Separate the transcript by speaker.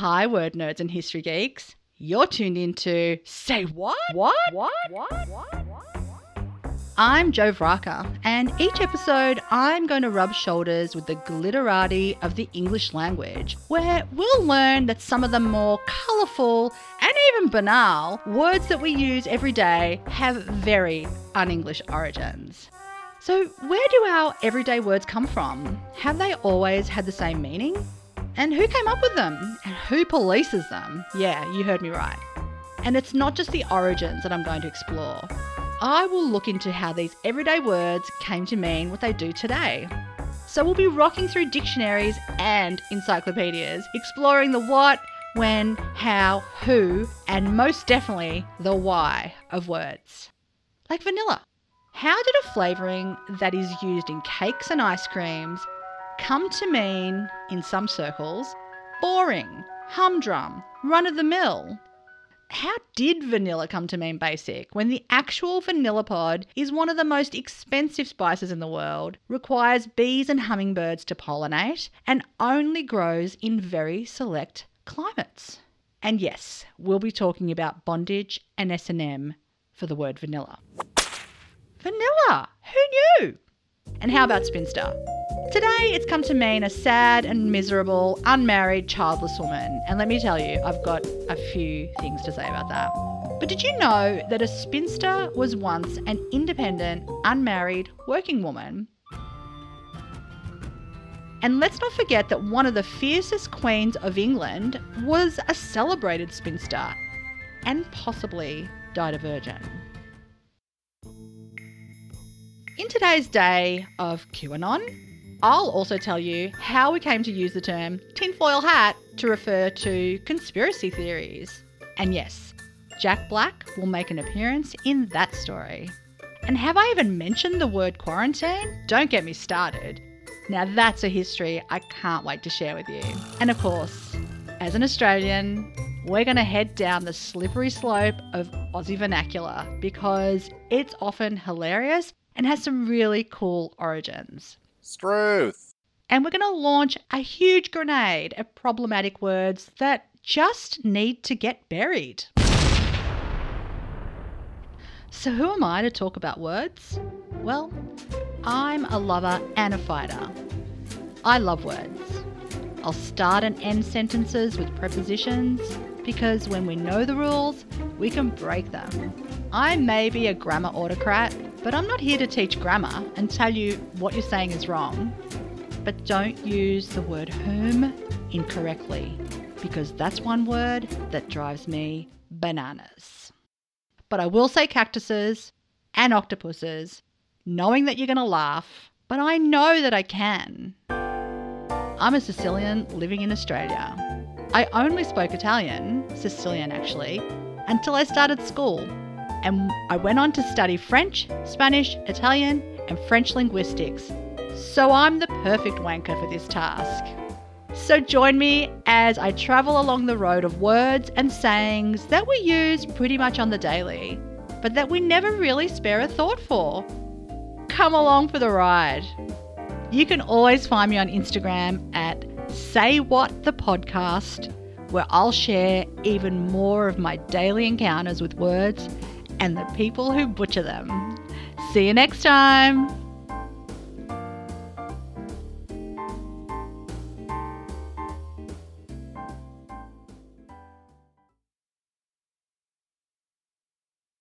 Speaker 1: Hi, word nerds and history geeks. You're tuned into Say What? What? What? What? What? I'm Jo Vraka, and each episode I'm going to rub shoulders with the glitterati of the English language, where we'll learn that some of the more colourful and even banal words that we use every day have very un English origins. So, where do our everyday words come from? Have they always had the same meaning? And who came up with them? And who polices them? Yeah, you heard me right. And it's not just the origins that I'm going to explore. I will look into how these everyday words came to mean what they do today. So we'll be rocking through dictionaries and encyclopedias, exploring the what, when, how, who, and most definitely the why of words. Like vanilla. How did a flavouring that is used in cakes and ice creams come to mean, in some circles, boring, humdrum, run of the mill? How did vanilla come to mean basic when the actual vanilla pod is one of the most expensive spices in the world, requires bees and hummingbirds to pollinate, and only grows in very select climates? And yes, we'll be talking about bondage and S&M for the word vanilla. Vanilla! Who knew? And how about spinster? Today, it's come to mean a sad and miserable, unmarried, childless woman. And let me tell you, I've got a few things to say about that. But did you know that a spinster was once an independent, unmarried, working woman? And let's not forget that one of the fiercest queens of England was a celebrated spinster and possibly died a virgin. In today's day of QAnon, I'll also tell you how we came to use the term tinfoil hat to refer to conspiracy theories. And yes, Jack Black will make an appearance in that story. And have I even mentioned the word quarantine? Don't get me started. Now that's a history I can't wait to share with you. And of course, as an Australian, we're going to head down the slippery slope of Aussie vernacular because it's often hilarious and has some really cool origins.
Speaker 2: Struth.
Speaker 1: And we're going to launch a huge grenade of problematic words that just need to get buried. So, who am I to talk about words? Well, I'm a lover and a fighter. I love words. I'll start and end sentences with prepositions because when we know the rules, we can break them. I may be a grammar autocrat, but I'm not here to teach grammar and tell you what you're saying is wrong. But don't use the word whom incorrectly, because that's one word that drives me bananas. But I will say cactuses and octopuses, knowing that you're going to laugh, but I know that I can. I'm a Sicilian living in Australia. I only spoke Italian, Sicilian actually, until I started school and I went on to study French, Spanish, Italian, and French linguistics. So I'm the perfect wanker for this task. So join me as I travel along the road of words and sayings that we use pretty much on the daily, but that we never really spare a thought for. Come along for the ride. You can always find me on Instagram at Say What the Podcast, where I'll share even more of my daily encounters with words and the people who butcher them. See you next time.